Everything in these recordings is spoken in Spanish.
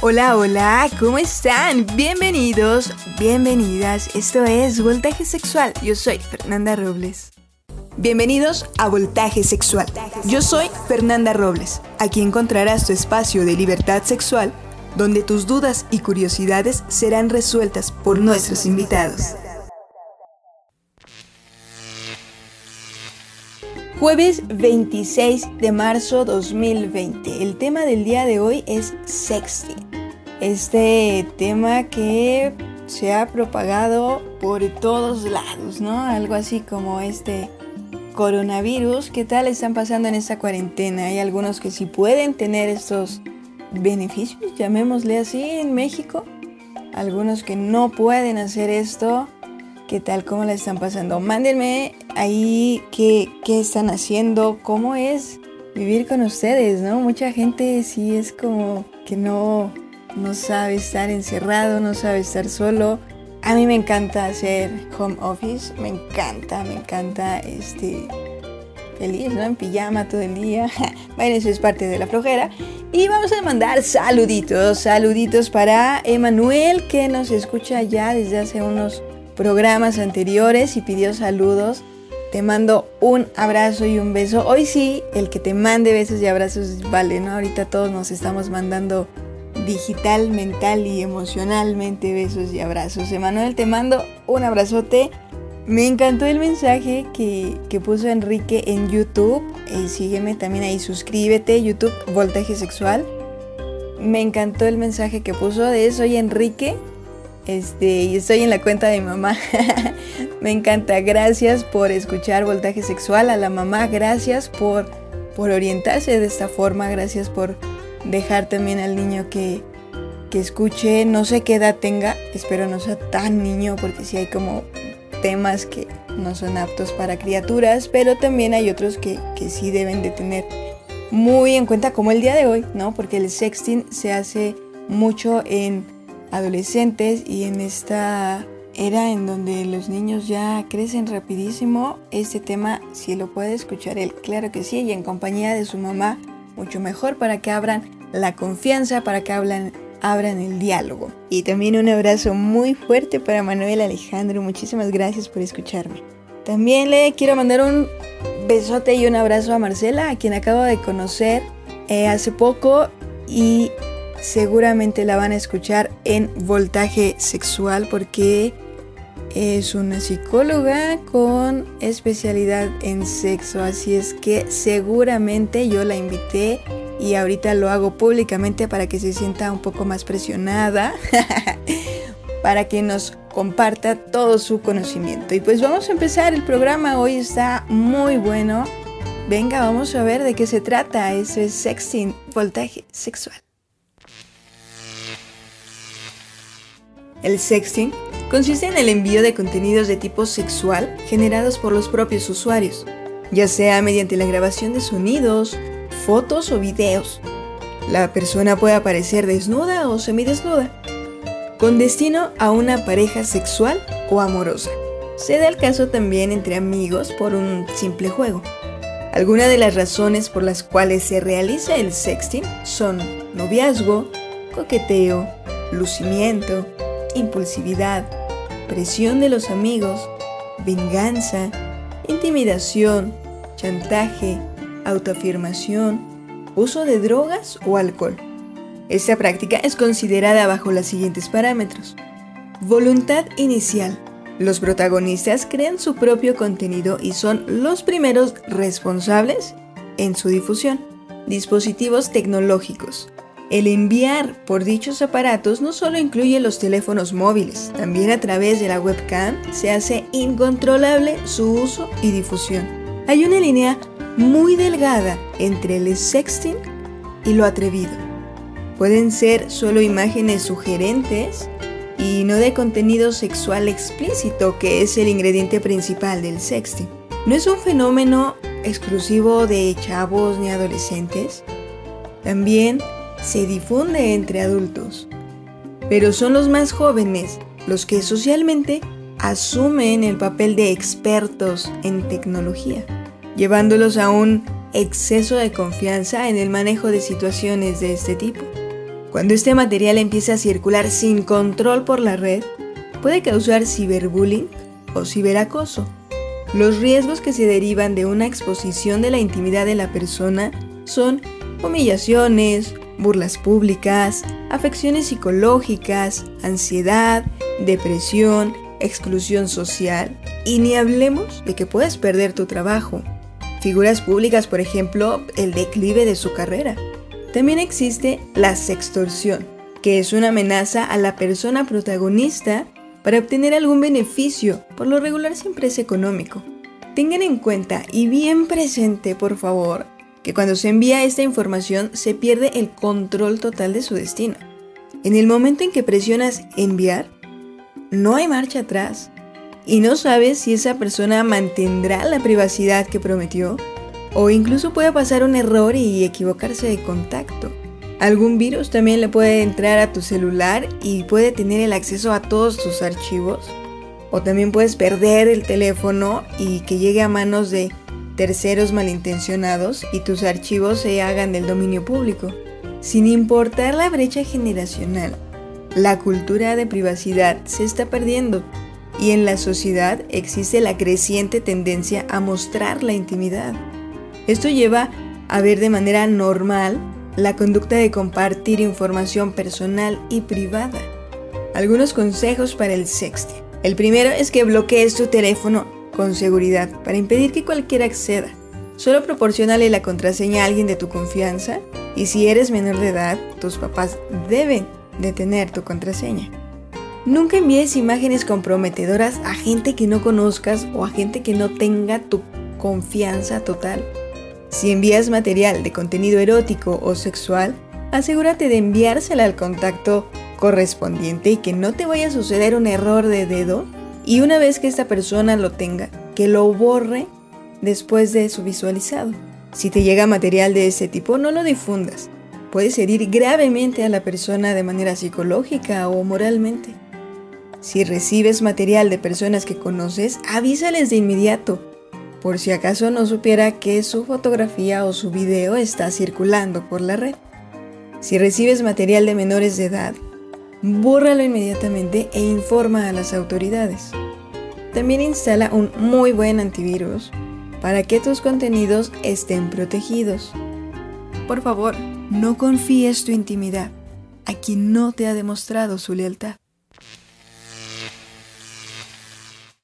Hola, hola, ¿cómo están? Bienvenidos, bienvenidas. Esto es Voltaje Sexual. Yo soy Fernanda Robles. Bienvenidos a Voltaje Sexual. Yo soy Fernanda Robles. Aquí encontrarás tu espacio de libertad sexual, donde tus dudas y curiosidades serán resueltas por nuestros invitados. Jueves 26 de marzo 2020. El tema del día de hoy es sexting. Este tema que se ha propagado por todos lados, ¿no? Algo así como este coronavirus. ¿Qué tal están pasando en esta cuarentena? Hay algunos que sí pueden tener estos beneficios, llamémosle así, en México. Algunos que no pueden hacer esto. ¿Qué tal? ¿Cómo la están pasando? Mándenme ahí qué, qué están haciendo, cómo es vivir con ustedes, ¿no? Mucha gente sí es como que no, no sabe estar encerrado, no sabe estar solo. A mí me encanta hacer home office, me encanta, me encanta este feliz, ¿no? En pijama todo el día. bueno, eso es parte de la flojera. Y vamos a mandar saluditos, saluditos para Emanuel que nos escucha ya desde hace unos programas anteriores y pidió saludos. Te mando un abrazo y un beso. Hoy sí, el que te mande besos y abrazos vale, ¿no? Ahorita todos nos estamos mandando digital, mental y emocionalmente besos y abrazos. Emanuel, te mando un abrazote. Me encantó el mensaje que, puso Enrique en YouTube. Eh, sígueme también ahí, suscríbete, YouTube Voltaje Sexual. Me encantó el mensaje que puso de Soy Enrique este, y estoy en la cuenta de mi mamá. Me encanta. Gracias por escuchar Voltaje Sexual. A la mamá, gracias por, por orientarse de esta forma. Gracias por dejar también al niño que, que escuche. No sé qué edad tenga. Espero no sea tan niño porque sí hay como temas que no son aptos para criaturas. Pero también hay otros que, que sí deben de tener muy en cuenta como el día de hoy, ¿no? Porque el sexting se hace mucho en adolescentes y en esta era en donde los niños ya crecen rapidísimo, este tema si lo puede escuchar él, claro que sí, y en compañía de su mamá, mucho mejor para que abran la confianza, para que hablan, abran el diálogo. Y también un abrazo muy fuerte para Manuel Alejandro, muchísimas gracias por escucharme. También le quiero mandar un besote y un abrazo a Marcela, a quien acabo de conocer eh, hace poco y seguramente la van a escuchar en Voltaje Sexual porque es una psicóloga con especialidad en sexo, así es que seguramente yo la invité y ahorita lo hago públicamente para que se sienta un poco más presionada, para que nos comparta todo su conocimiento. Y pues vamos a empezar el programa, hoy está muy bueno. Venga, vamos a ver de qué se trata. Eso es sexting, voltaje sexual. El sexting consiste en el envío de contenidos de tipo sexual generados por los propios usuarios, ya sea mediante la grabación de sonidos, fotos o videos. La persona puede aparecer desnuda o semidesnuda, con destino a una pareja sexual o amorosa. Se da el caso también entre amigos por un simple juego. Algunas de las razones por las cuales se realiza el sexting son noviazgo, coqueteo, lucimiento, impulsividad, presión de los amigos, venganza, intimidación, chantaje, autoafirmación, uso de drogas o alcohol. Esta práctica es considerada bajo los siguientes parámetros. Voluntad inicial. Los protagonistas crean su propio contenido y son los primeros responsables en su difusión. Dispositivos tecnológicos. El enviar por dichos aparatos no solo incluye los teléfonos móviles, también a través de la webcam se hace incontrolable su uso y difusión. Hay una línea muy delgada entre el sexting y lo atrevido. Pueden ser solo imágenes sugerentes y no de contenido sexual explícito, que es el ingrediente principal del sexting. No es un fenómeno exclusivo de chavos ni adolescentes. También se difunde entre adultos, pero son los más jóvenes los que socialmente asumen el papel de expertos en tecnología, llevándolos a un exceso de confianza en el manejo de situaciones de este tipo. Cuando este material empieza a circular sin control por la red, puede causar ciberbullying o ciberacoso. Los riesgos que se derivan de una exposición de la intimidad de la persona son humillaciones, burlas públicas, afecciones psicológicas, ansiedad, depresión, exclusión social y ni hablemos de que puedes perder tu trabajo. Figuras públicas, por ejemplo, el declive de su carrera. También existe la sextorsión, que es una amenaza a la persona protagonista para obtener algún beneficio, por lo regular siempre es económico. Tengan en cuenta y bien presente, por favor, que cuando se envía esta información se pierde el control total de su destino. En el momento en que presionas enviar, no hay marcha atrás y no sabes si esa persona mantendrá la privacidad que prometió o incluso puede pasar un error y equivocarse de contacto. Algún virus también le puede entrar a tu celular y puede tener el acceso a todos tus archivos. O también puedes perder el teléfono y que llegue a manos de terceros malintencionados y tus archivos se hagan del dominio público. Sin importar la brecha generacional, la cultura de privacidad se está perdiendo y en la sociedad existe la creciente tendencia a mostrar la intimidad. Esto lleva a ver de manera normal la conducta de compartir información personal y privada. Algunos consejos para el sexting. El primero es que bloquees tu teléfono con seguridad para impedir que cualquiera acceda. Solo proporcionale la contraseña a alguien de tu confianza y si eres menor de edad, tus papás deben de tener tu contraseña. Nunca envíes imágenes comprometedoras a gente que no conozcas o a gente que no tenga tu confianza total. Si envías material de contenido erótico o sexual, asegúrate de enviársela al contacto correspondiente y que no te vaya a suceder un error de dedo y una vez que esta persona lo tenga, que lo borre después de su visualizado. Si te llega material de ese tipo, no lo difundas. Puedes herir gravemente a la persona de manera psicológica o moralmente. Si recibes material de personas que conoces, avísales de inmediato por si acaso no supiera que su fotografía o su video está circulando por la red. Si recibes material de menores de edad, bórralo inmediatamente e informa a las autoridades. También instala un muy buen antivirus para que tus contenidos estén protegidos. Por favor, no confíes tu intimidad a quien no te ha demostrado su lealtad.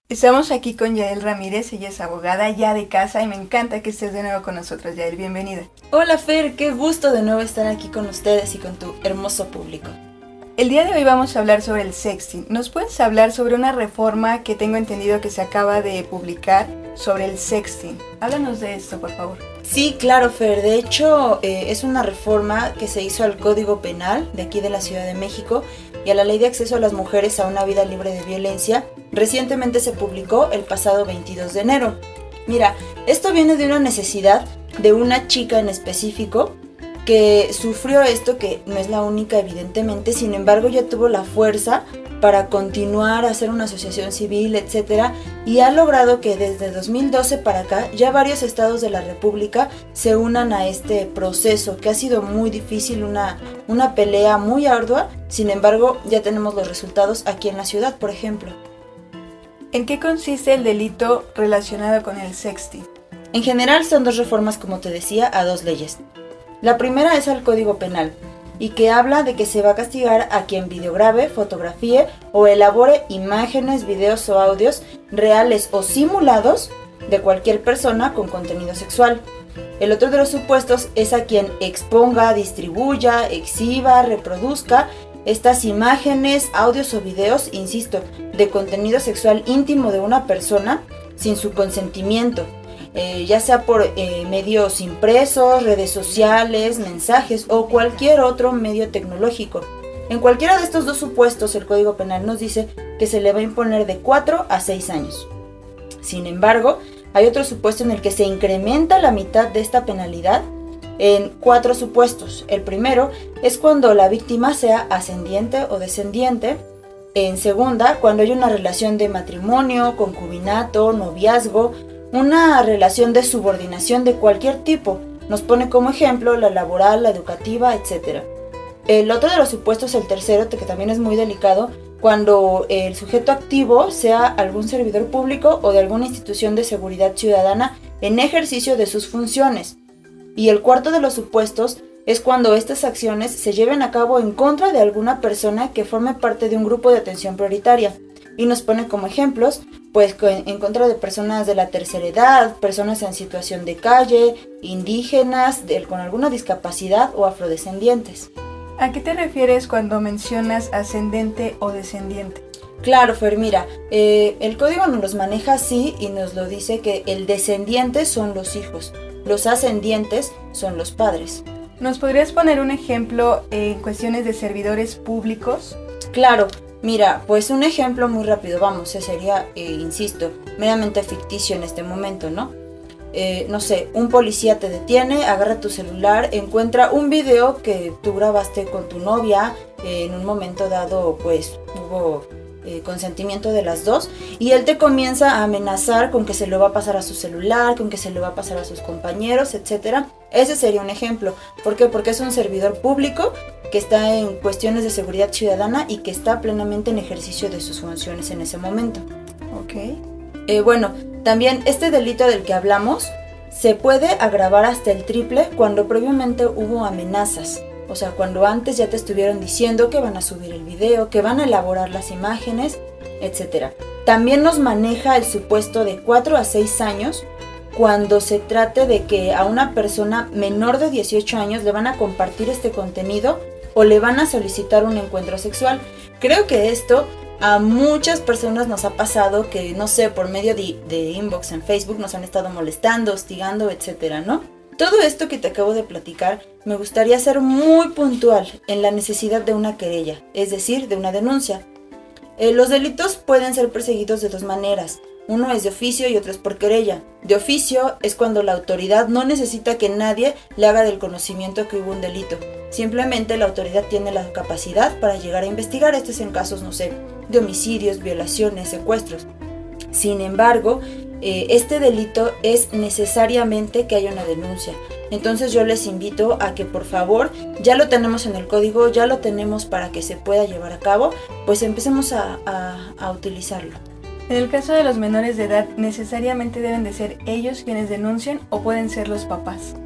Estamos aquí con Yael Ramírez, ella es abogada ya de casa y me encanta que estés de nuevo con nosotros, Yael, bienvenida. Hola Fer, qué gusto de nuevo estar aquí con ustedes y con tu hermoso público. El día de hoy vamos a hablar sobre el sexting. ¿Nos puedes hablar sobre una reforma que tengo entendido que se acaba de publicar sobre el sexting? Háblanos de esto, por favor. Sí, claro, Fer. De hecho, eh, es una reforma que se hizo al Código Penal de aquí de la Ciudad de México y a la Ley de Acceso a las Mujeres a una Vida Libre de Violencia. Recientemente se publicó el pasado 22 de enero. Mira, esto viene de una necesidad de una chica en específico que sufrió esto, que no es la única evidentemente, sin embargo ya tuvo la fuerza para continuar a hacer una asociación civil, etc. Y ha logrado que desde 2012 para acá ya varios estados de la República se unan a este proceso, que ha sido muy difícil, una, una pelea muy ardua, sin embargo ya tenemos los resultados aquí en la ciudad, por ejemplo. ¿En qué consiste el delito relacionado con el sexting? En general son dos reformas, como te decía, a dos leyes. La primera es al Código Penal y que habla de que se va a castigar a quien videograbe, fotografíe o elabore imágenes, videos o audios reales o simulados de cualquier persona con contenido sexual. El otro de los supuestos es a quien exponga, distribuya, exhiba, reproduzca estas imágenes, audios o videos, insisto, de contenido sexual íntimo de una persona sin su consentimiento eh, ya sea por eh, medios impresos, redes sociales, mensajes o cualquier otro medio tecnológico. En cualquiera de estos dos supuestos, el Código Penal nos dice que se le va a imponer de 4 a 6 años. Sin embargo, hay otro supuesto en el que se incrementa la mitad de esta penalidad en cuatro supuestos. El primero es cuando la víctima sea ascendiente o descendiente. En segunda, cuando hay una relación de matrimonio, concubinato, noviazgo una relación de subordinación de cualquier tipo. Nos pone como ejemplo la laboral, la educativa, etc. El otro de los supuestos, el tercero, que también es muy delicado, cuando el sujeto activo sea algún servidor público o de alguna institución de seguridad ciudadana en ejercicio de sus funciones. Y el cuarto de los supuestos es cuando estas acciones se lleven a cabo en contra de alguna persona que forme parte de un grupo de atención prioritaria. Y nos pone como ejemplos, pues en contra de personas de la tercera edad, personas en situación de calle, indígenas, con alguna discapacidad o afrodescendientes. ¿A qué te refieres cuando mencionas ascendente o descendiente? Claro, Fer, mira, eh, el código nos los maneja así y nos lo dice que el descendiente son los hijos, los ascendientes son los padres. ¿Nos podrías poner un ejemplo en cuestiones de servidores públicos? Claro, mira, pues un ejemplo muy rápido, vamos, sería, eh, insisto, meramente ficticio en este momento, ¿no? Eh, no sé, un policía te detiene, agarra tu celular, encuentra un video que tú grabaste con tu novia, en un momento dado pues hubo eh, consentimiento de las dos y él te comienza a amenazar con que se lo va a pasar a su celular, con que se lo va a pasar a sus compañeros, etc. Ese sería un ejemplo. ¿Por qué? Porque es un servidor público que está en cuestiones de seguridad ciudadana y que está plenamente en ejercicio de sus funciones en ese momento. Ok. Eh, bueno, también este delito del que hablamos se puede agravar hasta el triple cuando previamente hubo amenazas. O sea, cuando antes ya te estuvieron diciendo que van a subir el video, que van a elaborar las imágenes, etc. También nos maneja el supuesto de 4 a 6 años cuando se trate de que a una persona menor de 18 años le van a compartir este contenido o le van a solicitar un encuentro sexual. Creo que esto a muchas personas nos ha pasado que, no sé, por medio de, de inbox en Facebook nos han estado molestando, hostigando, etcétera, ¿no? Todo esto que te acabo de platicar me gustaría ser muy puntual en la necesidad de una querella, es decir, de una denuncia. Eh, los delitos pueden ser perseguidos de dos maneras. Uno es de oficio y otro es por querella. De oficio es cuando la autoridad no necesita que nadie le haga del conocimiento que hubo un delito. Simplemente la autoridad tiene la capacidad para llegar a investigar. Esto es en casos, no sé, de homicidios, violaciones, secuestros. Sin embargo, eh, este delito es necesariamente que haya una denuncia. Entonces yo les invito a que por favor, ya lo tenemos en el código, ya lo tenemos para que se pueda llevar a cabo, pues empecemos a, a utilizarlo. En el caso de los menores de edad, ¿necesariamente deben de ser ellos quienes denuncien o pueden ser los papás?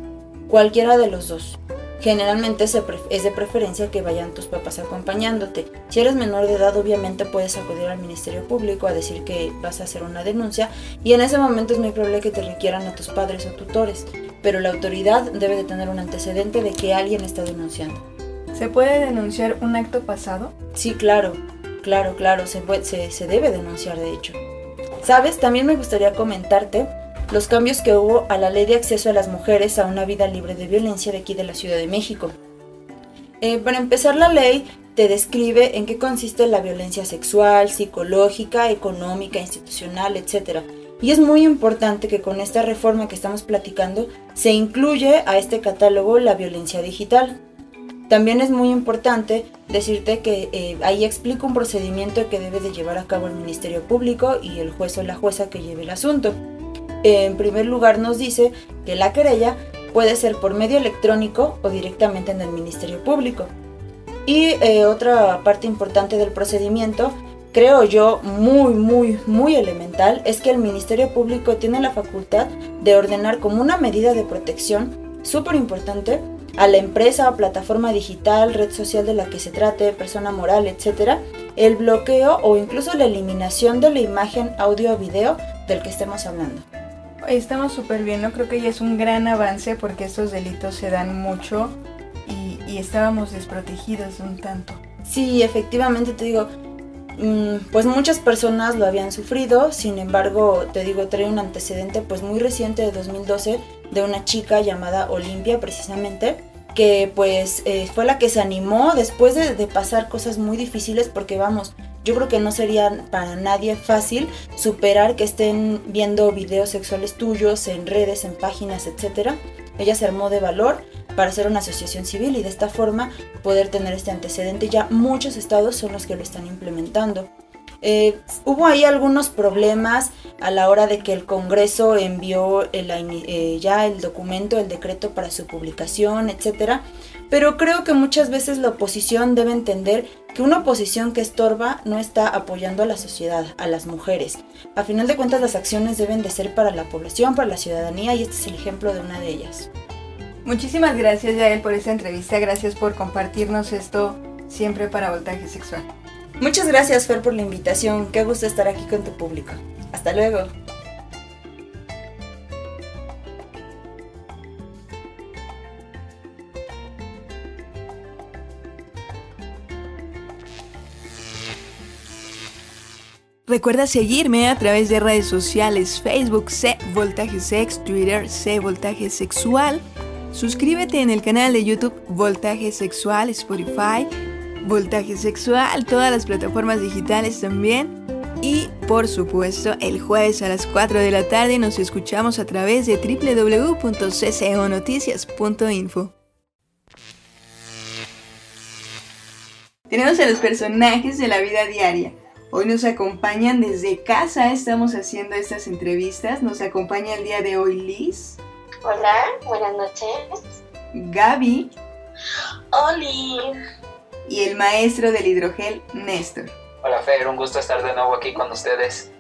Cualquiera de los dos. Generalmente es de preferencia que vayan tus papás acompañándote. Si eres menor de edad, obviamente puedes acudir al Ministerio Público a decir que vas a hacer una denuncia y en ese momento es muy probable que te requieran a tus padres o tutores, pero la autoridad debe de tener un antecedente de que alguien está denunciando. ¿Se puede denunciar un acto pasado? Sí, claro, claro, claro, se, se, se debe denunciar de hecho. Sabes, también me gustaría comentarte los cambios que hubo a la ley de acceso a las mujeres a una vida libre de violencia de aquí de la Ciudad de México. Eh, para empezar, la ley te describe en qué consiste la violencia sexual, psicológica, económica, institucional, etc. Y es muy importante que con esta reforma que estamos platicando se incluye a este catálogo la violencia digital. También es muy importante decirte que eh, ahí explico un procedimiento que debe de llevar a cabo el Ministerio Público y el juez o la jueza que lleve el asunto. En primer lugar nos dice que la querella puede ser por medio electrónico o directamente en el Ministerio Público. Y eh, otra parte importante del procedimiento, creo yo muy, muy, muy elemental, es que el Ministerio Público tiene la facultad de ordenar como una medida de protección súper importante a la empresa o plataforma digital, red social de la que se trate, persona moral, etc., el bloqueo o incluso la eliminación de la imagen, audio o video del que estemos hablando estamos súper bien, ¿no? Creo que ya es un gran avance porque estos delitos se dan mucho y, estábamos desprotegidos un tanto. Sí, efectivamente te digo, mm, pues muchas personas lo habían sufrido, sin embargo, te digo, trae un antecedente pues muy reciente de 2012 de una chica llamada Olimpia precisamente, que pues eh, fue la que se animó después de, de pasar cosas muy difíciles porque vamos, yo creo que no sería para nadie fácil superar que estén viendo videos sexuales tuyos en redes, en páginas, etc. Ella se armó de valor para hacer una asociación civil y de esta forma poder tener este antecedente. Ya muchos estados son los que lo están implementando. Eh, hubo ahí algunos problemas a la hora de que el Congreso envió el, eh, ya el documento, el decreto para su publicación, etcétera. Pero creo que muchas veces la oposición debe entender que una oposición que estorba no está apoyando a la sociedad, a las mujeres. A final de cuentas las acciones deben de ser para la población, para la ciudadanía y este es el ejemplo de una de ellas. Muchísimas gracias Yael por esta entrevista, gracias por compartirnos esto siempre para Voltaje Sexual. Muchas gracias Fer por la invitación, qué gusto estar aquí con tu público. Hasta luego. Recuerda seguirme a través de redes sociales, Facebook C Voltaje Sex, Twitter C Voltaje Sexual. Suscríbete en el canal de YouTube Voltaje Sexual, Spotify, Voltaje Sexual, todas las plataformas digitales también. Y por supuesto, el jueves a las 4 de la tarde nos escuchamos a través de www.cconoticias.info. Tenemos a los personajes de la vida diaria. Hoy nos acompañan desde casa, estamos haciendo estas entrevistas. Nos acompaña el día de hoy Liz. Hola, buenas noches. Gaby. Oli. Y el maestro del hidrogel, Néstor. Hola Fer, un gusto estar de nuevo aquí con ustedes.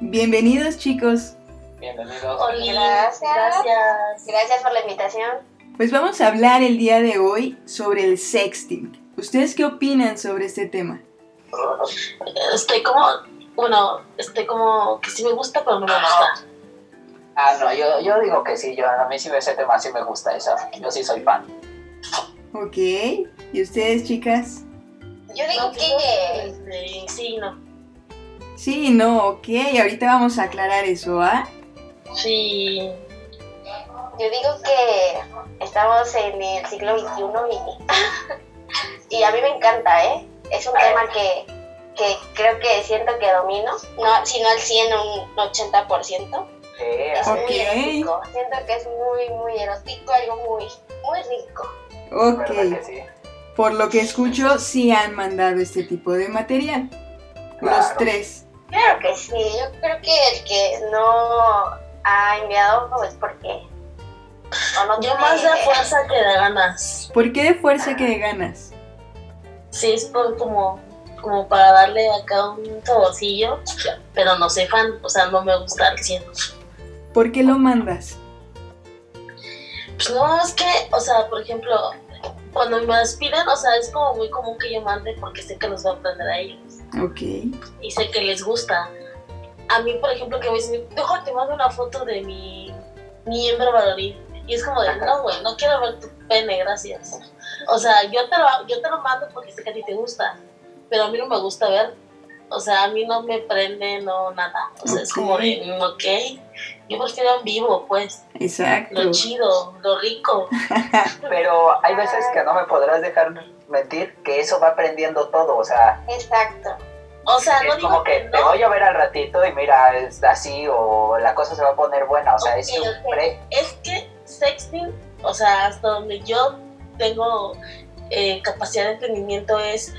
Bienvenidos chicos. Bienvenidos. Oli, gracias. Gracias. Gracias por la invitación. Pues vamos a hablar el día de hoy sobre el sexting. ¿Ustedes qué opinan sobre este tema? Estoy como, bueno, estoy como que sí me gusta, pero no me gusta. Ah, no, yo, yo digo que sí, yo, a mí sí ese tema sí me gusta eso, yo sí soy fan. Ok, ¿y ustedes chicas? Yo digo que este, sí, no. Sí, no, ok, ahorita vamos a aclarar eso, ¿ah? Sí. Yo digo que estamos en el siglo XXI y, y a mí me encanta, ¿eh? Es un tema que, que creo que siento que domino, no, si no al 100, un 80%. es muy erótico. Siento que es muy, muy erótico, algo muy, muy rico. Ok. Por lo que escucho, sí han mandado este tipo de material. Los tres. Claro que sí. Yo creo que el que no ha enviado es porque. no Yo más de fuerza que de ganas. ¿Por qué de fuerza que de ganas? Sí es como, como para darle acá un saborcillo, pero no soy fan, o sea, no me gusta al 100. ¿Por qué lo mandas? Pues no, es que, o sea, por ejemplo, cuando me piden, o sea, es como muy común que yo mande porque sé que los va a aprender a ellos. Ok. Y sé que les gusta. A mí, por ejemplo, que me dicen, dejo, te mando una foto de mi miembro varonil. Y es como de, no, güey, no quiero ver tu pene, gracias. O sea, yo te, lo, yo te lo mando porque sé que a ti te gusta, pero a mí no me gusta ver. O sea, a mí no me prende, no nada. O sea, es como de, ok, yo prefiero en vivo, pues. Exacto. Lo chido, lo rico. pero hay veces que no me podrás dejar mentir que eso va aprendiendo todo, o sea. Exacto. O sea, no es como que, te voy a ver al ratito y mira, es así o la cosa se va a poner buena, o sea, es siempre... Es que sexting, o sea, hasta donde yo tengo eh, capacidad de entendimiento es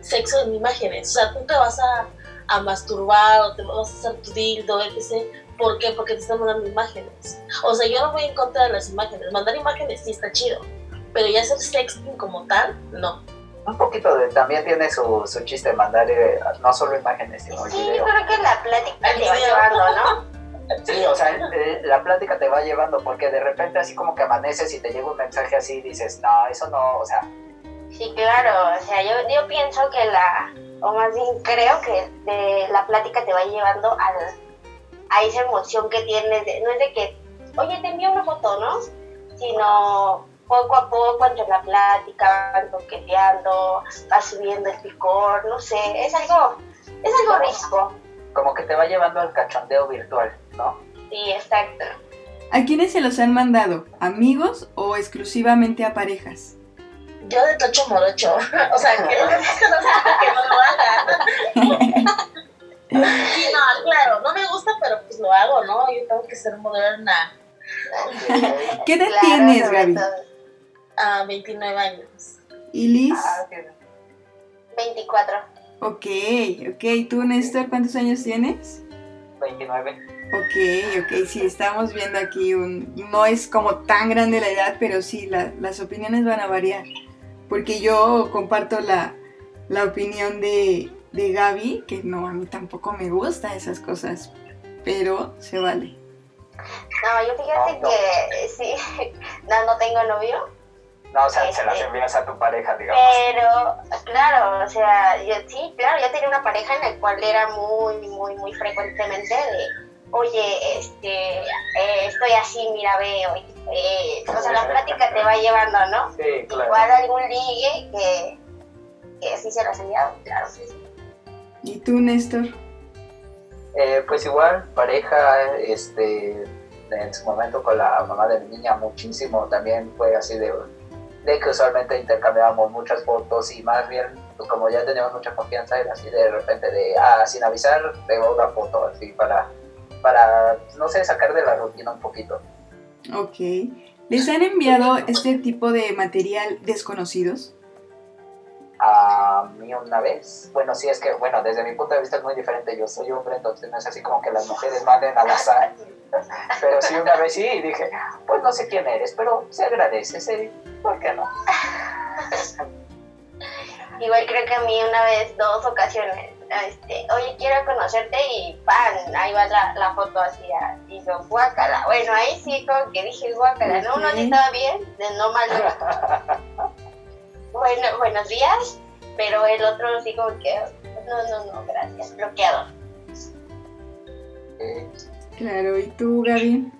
sexo en imágenes. O sea, tú te vas a, a masturbar o te vas a hacer tu dildo, etc. ¿Por qué? Porque te están mandando imágenes. O sea, yo no voy en contra de las imágenes. Mandar imágenes sí está chido. Pero ya hacer sexting como tal, no. Un poquito de, también tiene su, su chiste mandar eh, no solo imágenes, sino sí, video. Sí, creo que la plática te va llevando, ¿no? Sí, o sea, eh, la plática te va llevando porque de repente así como que amaneces y te llega un mensaje así y dices, no, eso no, o sea... Sí, claro, o sea, yo, yo pienso que la, o más bien creo que de la plática te va llevando al, a esa emoción que tienes, no es de que, oye, te envío una foto, ¿no? Sino poco a poco entre la plática, van toqueteando, va subiendo el picor, no sé, es algo, es algo rico. Como que te va llevando al cachondeo virtual, Sí, exacto. ¿A quiénes se los han mandado? ¿Amigos o exclusivamente a parejas? Yo de tocho morocho. o sea, que no, que no lo hagan. sí, no, claro, no me gusta, pero pues lo hago, ¿no? Yo tengo que ser moderna. ¿Qué edad tienes, Gaby? Ah, 29 años. ¿Y Liz? Ah, 24. Ok, ok. ¿Tú, Néstor, cuántos años tienes? 29. Ok, ok, sí, estamos viendo aquí un... No es como tan grande la edad, pero sí, la- las opiniones van a variar. Porque yo comparto la, la opinión de, de Gaby, que no, a mí tampoco me gustan esas cosas, pero se vale. No, yo fíjate No, no. que sí, no, no tengo novio, No, o sea, se las Este. envías a tu pareja, digamos. pero claro, o sea, yo sí, claro, yo tenía una pareja en la cual era muy, muy, muy frecuentemente de, oye, este, eh, estoy así, mira, ve, oye, eh, o sea, la plática te va llevando, ¿no? Sí, claro. Igual algún ligue que, que sí se lo has enviado, claro que sí. ¿Y tú, Néstor? Eh, pues igual, pareja, este, en su momento con la mamá de mi niña muchísimo, también fue así de, de que usualmente intercambiábamos muchas fotos y más bien, pues como ya teníamos mucha confianza, era así de repente de, ah, sin avisar, tengo una foto así para, para, no sé, sacar de la rutina un poquito. Ok. ¿Les han enviado este tipo de material desconocidos? a mí una vez. Bueno, sí, es que, bueno, desde mi punto de vista es muy diferente. Yo soy hombre, entonces no es así como que las mujeres manden al azar. Pero sí, una vez sí, y dije, pues no sé quién eres, pero se agradece, sí, ¿por qué no? Igual creo que a mí una vez, dos ocasiones, este, oye, quiero conocerte y ¡pam! Ahí va la, la foto así, y yo, guácala. Bueno, ahí sí como que dije guácala, ¿no? Uno sí estaba bien, de no mal. bueno, buenos días, pero el otro sí como que, no, no, no, gracias, bloqueado. Claro, ¿y tú, Gaby?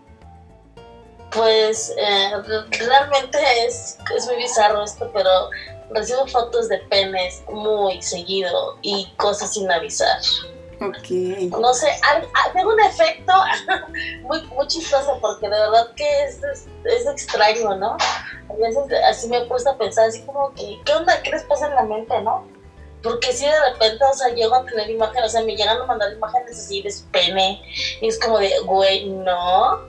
Pues eh, re- realmente es, es muy bizarro esto, pero recibo fotos de penes muy seguido y cosas sin avisar. Ok. No sé, tengo un efecto muy, muy chistoso porque de verdad que es, es, es extraño, ¿no? A veces así me he puesto a pensar así como que, ¿qué onda? ¿Qué les pasa en la mente, no? Porque si de repente, o sea, llego a tener imágenes, o sea, me llegan a mandar imágenes así de su pene y es como de, güey, no.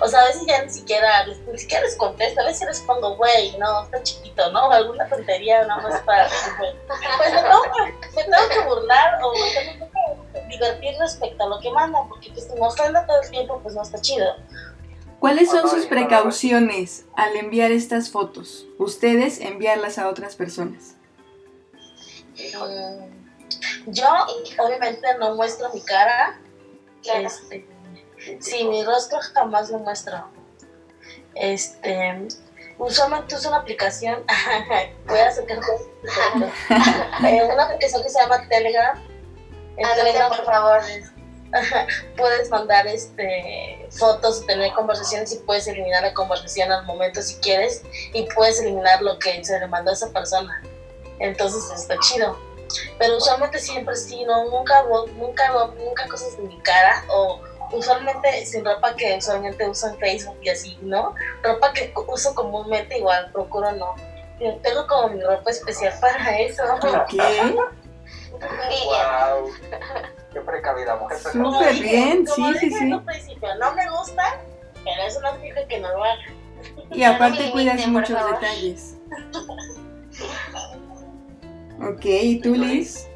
O sea, a veces ya ni siquiera, les- ni siquiera les contesto, a veces les pongo, güey, no, está chiquito, ¿no? O alguna tontería nada más para. Pues me tengo, que, me tengo que burlar o me tengo que divertir respecto a lo que mandan, porque pues si me ofenda todo el tiempo, pues no está chido. ¿Cuáles son sus precauciones al enviar estas fotos? Ustedes enviarlas a otras personas. Mm, Yo, obviamente, no muestro mi cara. Claro. Este, sí, mi rostro jamás lo muestro. Este, usualmente uso una aplicación. voy a acercar eh, una aplicación que se llama Telegram. En Telegram, por favor. puedes mandar este fotos, tener conversaciones y puedes eliminar la conversación al momento si quieres y puedes eliminar lo que se le mandó a esa persona. Entonces está chido. Pero usualmente siempre sí, no, nunca nunca nunca cosas de mi cara o usualmente sin ropa que usualmente uso en Facebook y así, ¿no? Ropa que uso comúnmente igual, procuro no. Yo Tengo como mi ropa especial para eso. Niña. wow. Qué precavida, mujer. Súper Como dije- bien, como sí, sí, en sí. un principio, no me gusta, pero eso no significa que no lo haga. Y aparte cuidas muchos detalles. Ok, ¿y tú, Liz?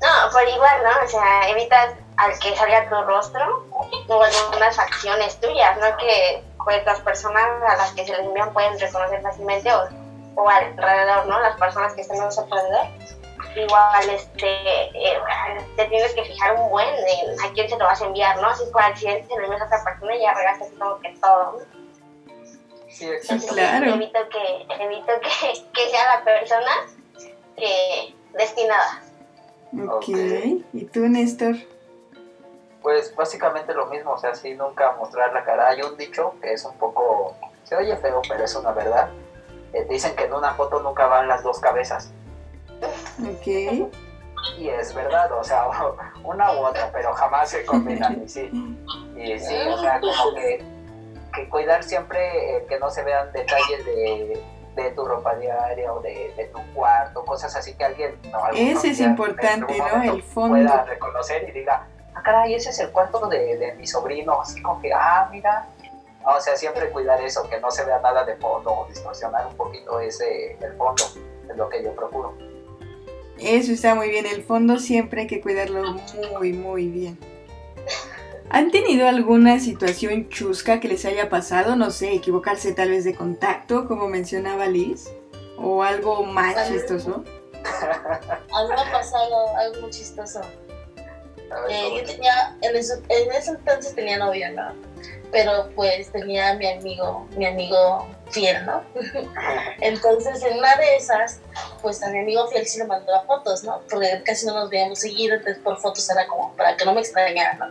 No, por igual, ¿no? O sea, evitas al que salga tu rostro o algunas facciones tuyas, ¿no? Que pues las personas a las que se les envían pueden reconocer fácilmente o, o alrededor, ¿no? Las personas que están a su alrededor. Igual, este, eh, te tienes que fijar un buen en a quién se lo vas a enviar, ¿no? Si por accidente se lo envías a otra persona ya regaste como que todo, ¿no? Sí, exacto. Claro. Evito que, evito que, que sea la persona que destinada. Ok. ¿Y tú, Néstor? Pues básicamente lo mismo, o sea, sí, nunca mostrar la cara. Hay un dicho que es un poco, se oye feo, pero es una verdad. Eh, dicen que en una foto nunca van las dos cabezas. Ok. Y es verdad, o sea, una u otra, pero jamás se combinan. Y sí, y sí o sea, como que, que cuidar siempre eh, que no se vean detalles de, de tu ropa diaria o de, de tu cuarto, cosas así que alguien... No, Ese es importante, ¿no? El fondo. Pueda reconocer y diga, ah, caray, ese es el cuarto de, de mi sobrino, así como que, ah, mira. O sea, siempre cuidar eso, que no se vea nada de fondo o distorsionar un poquito ese, el fondo, es lo que yo procuro. Eso está muy bien. El fondo siempre hay que cuidarlo muy, muy bien. ¿Han tenido alguna situación chusca que les haya pasado? No sé, equivocarse tal vez de contacto, como mencionaba Liz. O algo más chistoso. A mí me ha pasado algo muy chistoso. Eh, ¿cómo yo tenía, en ese, en ese entonces tenía novia, ¿no? Pero pues tenía a mi amigo, mi amigo fiel, ¿no? Entonces en una de esas, pues a mi amigo fiel sí le mandaba fotos, ¿no? Porque casi no nos veíamos seguido, entonces por fotos era como para que no me extrañara, ¿no?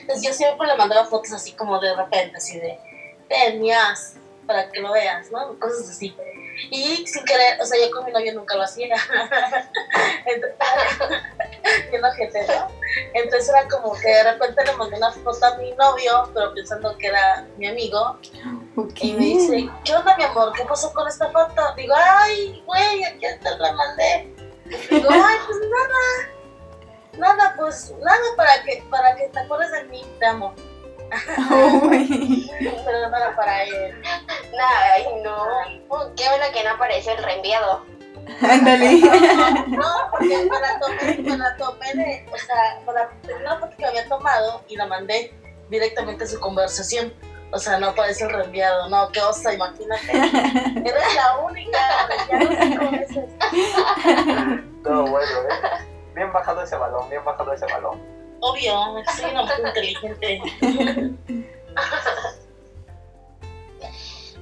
Entonces yo siempre le mandaba fotos así como de repente, así de, ven, mi as, para que lo veas, ¿no? Cosas así. Y sin querer, o sea, yo con mi novio nunca lo hacía. Entonces, bien ojete, ¿no? Entonces era como que de repente le mandé una foto a mi novio, pero pensando que era mi amigo. Y me dice, ¿qué onda, mi amor? ¿Qué pasó con esta foto? Digo, ay, güey, aquí te la mandé. Digo, ay, pues nada. Nada, pues nada para que, para que te acuerdes de mí, te amo. Uy. Pero no era para él. Nada, ay, no. Qué bueno que no apareció el reenviado. Ándale. No, porque me la tomé, me la tomé de, o sea, tenía una foto que había tomado y la mandé directamente a su conversación. O sea, no aparece el reenviado, no, qué osa, imagínate. Eres la única, ya no sé cómo es eso. Todo bueno, ¿eh? Bien bajado ese balón, bien bajado ese balón. Obvio, soy una mujer inteligente.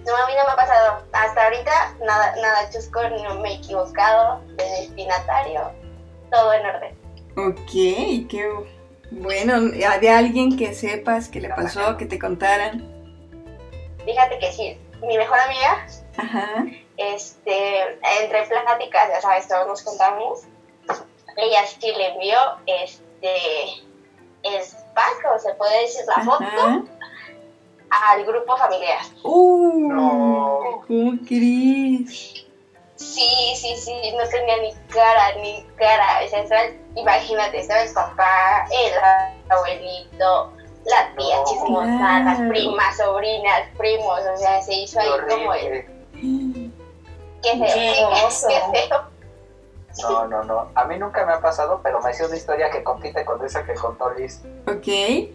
No, a mí no me ha pasado. Hasta ahorita nada, nada chusco, no me he equivocado de destinatario. Todo en orden. Ok, qué bueno. De alguien que sepas que le pasó, que te contaran. Fíjate que sí, mi mejor amiga, Ajá. este, entre pláticas, ya sabes, todos nos contamos. Ella sí le envió este el pack, o se puede decir la foto, Ajá. al grupo familiar. Uh, No. ¿Cómo crees? Sí, sí, sí, no tenía ni cara, ni cara. O sea, estaba- imagínate, estaba el papá, el abuelito, la tía No. chismosa, las primas, sobrinas, primos, o sea, se hizo ahí como el... Qué feo, qué feo. No, no, no. A mí nunca me ha pasado, pero me hacía una historia que compite con esa que contó Liz. Ok. Eh,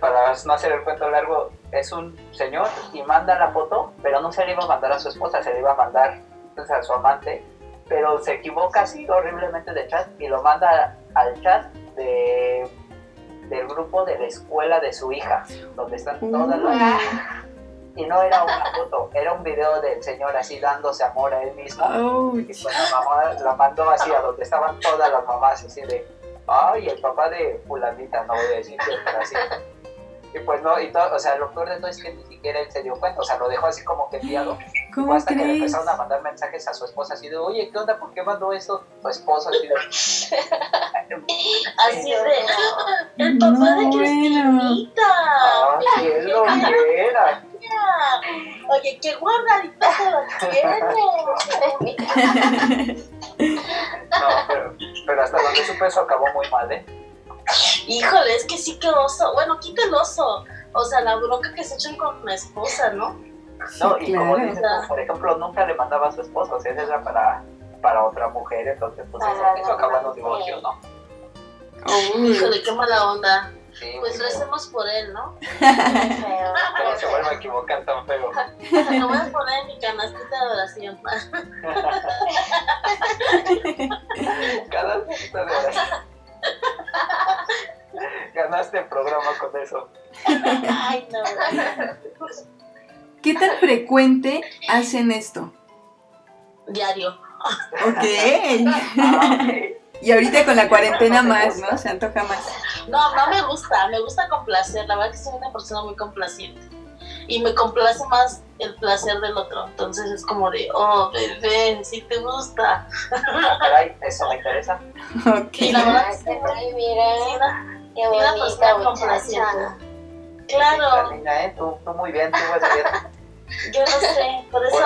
Para no hacer el cuento largo, es un señor y manda la foto, pero no se le iba a mandar a su esposa, se le iba a mandar pues, a su amante, pero se equivoca así horriblemente de chat y lo manda al chat de, del grupo de la escuela de su hija, donde están todas las... Y no era una foto, era un video del señor así dándose amor a él mismo. Y pues la mamá la mandó así a donde estaban todas las mamás, así de, ay, el papá de fulanita, no voy a decir que pero así. Y pues no, y todo, o sea, lo peor de todo es que ni siquiera él se dio cuenta, o sea, lo dejó así como que enviado. ¿Cómo hasta que le crees? empezaron a mandar mensajes a su esposa así de, oye, ¿qué onda? ¿Por qué mandó eso tu esposo? Así de, Así de, el papá No, de bueno. Cristinita. ah, que él lo viera. Oye, qué guardadita se lo tiene. No, pero, pero hasta donde supe eso acabó muy mal, ¿eh? Híjole, es que sí que oso. Bueno, quita el oso. O sea, la bronca que se echan con la esposa, ¿no? No, Sí, y como dices por ejemplo, nunca le mandaba a su esposo, o sea, esa era para, para otra mujer, entonces pues eso, eso acabó en un divorcio, ¿no? Uy. Híjole, qué mala onda. Sí, Pues feo. recemos por él, ¿no? ¿Cómo se vuelve a equivocar tan feo? Lo voy a poner en mi canastita de oración. Cada cita de la- Ganaste el programa con eso. Ay, no. ¿Qué tan frecuente hacen esto? Diario. Ok. Ah, ok. Y ahorita con la cuarentena más, ¿no? Se antoja más. No, no me gusta. Me gusta complacer. La verdad que soy una persona muy complaciente. Y me complace más el placer del otro. Entonces es como de, oh, bebé, si te gusta. Caray, eso me interesa. Ok. Y la verdad Ay, que tal, mira, qué una bonita persona complaciente. La Claro, niña, ¿eh? Tú, tú muy bien, tú vas bien. Yo no sé. Por eso,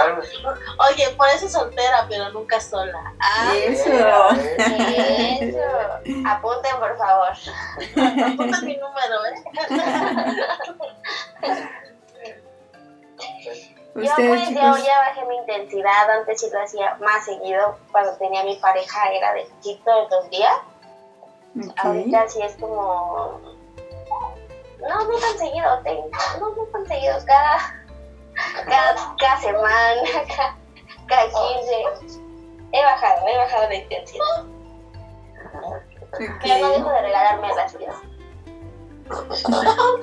oye, por eso soltera, pero nunca sola. Ah, Eso. Eso. Apunten, por favor. apunta mi número, ¿eh? Yo pues yo chicos. ya bajé mi intensidad, antes sí lo hacía más seguido, cuando tenía mi pareja era de todos los días, Ok. ahorita sí es como, no, no tan seguido, no, no tan seguido, cada, cada, cada semana, cada, cada 15, he bajado, he bajado de intensidad, pero no dejo de regalarme las vidas.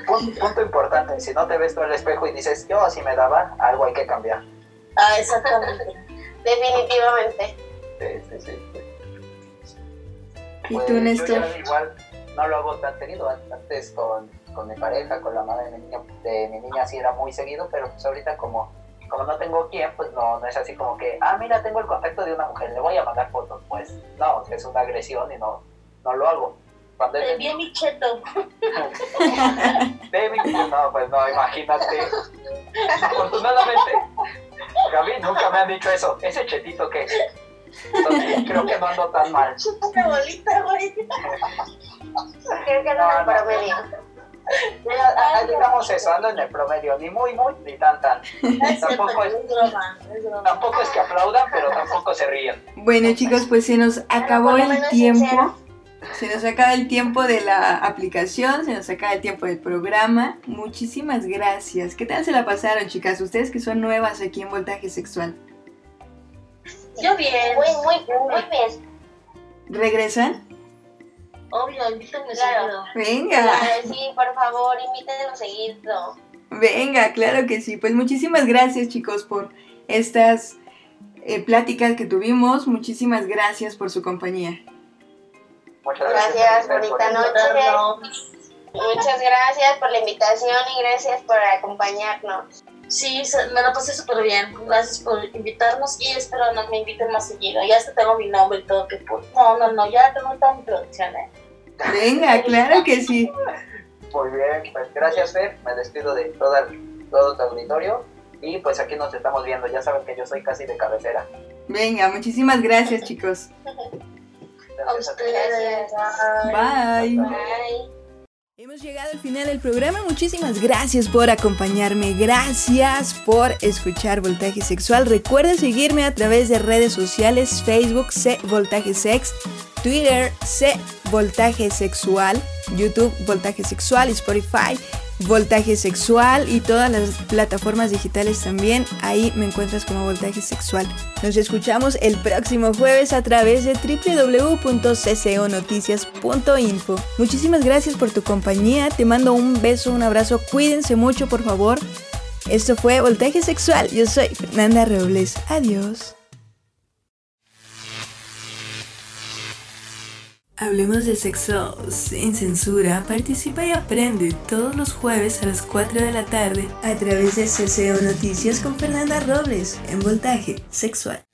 Punto, punto importante, si no te ves tú al espejo y dices, yo así me daba, algo hay que cambiar. Ah, exactamente. Definitivamente. Sí, sí, sí. ¿Y Pues, tú, yo Néstor? ya igual no lo hago tan seguido. Antes con, con mi pareja, con la madre de mi niña, de mi niña sí era muy seguido, pero pues ahorita como, como no tengo quien, pues no, no es así como que, ah, mira, tengo el contacto de una mujer, le voy a mandar fotos. Pues no, es una agresión y no, no lo hago. Cuando Te es envié mi cheto. No, pues no, imagínate. Afortunadamente, Gaby nunca me han dicho eso. Ese chetito que entonces, creo que no ando tan mal. Una bolita, güey. Creo que no No, el no. Digamos eso, ando en el promedio, ni muy, muy, ni tan, tan. Es cierto, Tampoco es, es broma, es broma. tampoco es que aplaudan, pero tampoco se ríen. Bueno, chicos, pues se nos acabó el tiempo. Se nos acaba el tiempo de la aplicación, se nos acaba el tiempo del programa. Muchísimas gracias. ¿Qué tal se la pasaron, chicas? Ustedes que son nuevas aquí en Voltaje Sexual. Yo bien. Muy, muy, muy bien. ¿Regresan? Obvio, Claro. seguido. Venga, Claro, sí, por favor, invítenos seguido. venga, claro que sí. Pues muchísimas gracias, chicos, por estas eh, pláticas que tuvimos. Muchísimas gracias por su compañía. Muchas Gracias, gracias. bonita noche. Muchas gracias por la invitación y gracias por acompañarnos. Sí, me lo pasé súper bien. Gracias por invitarnos y espero no me inviten más seguido. Ya hasta tengo mi nombre y todo. que por- No, no, no, ya tengo toda mi producción, ¿eh? Venga, claro que sí. Muy bien, pues gracias, Fer. Me despido de toda, todo tu auditorio. Y pues aquí nos estamos viendo. Ya saben que yo soy casi de cabecera. Venga, muchísimas gracias, chicos. A Gracias a ti. ustedes. Bye. Bye. Hemos llegado al final del programa. Muchísimas gracias por acompañarme. Gracias por escuchar Voltaje Sexual. Recuerda seguirme a través de redes sociales: Facebook, C Voltaje Sex, Twitter, C Voltaje Sexual, YouTube, Voltaje Sexual, Spotify. Voltaje Sexual y todas las plataformas digitales también. Ahí me encuentras como Voltaje Sexual. Nos escuchamos el próximo jueves a través de www.cconoticias.info. Muchísimas gracias por tu compañía. Te mando un beso, un abrazo. Cuídense mucho, por favor. Esto fue Voltaje Sexual. Yo soy Fernanda Robles. Adiós. Hablemos de sexo sin censura. Participa y aprende todos los jueves a las 4 de la tarde a través de CCO Noticias con Fernanda Robles en Voltaje Sexual.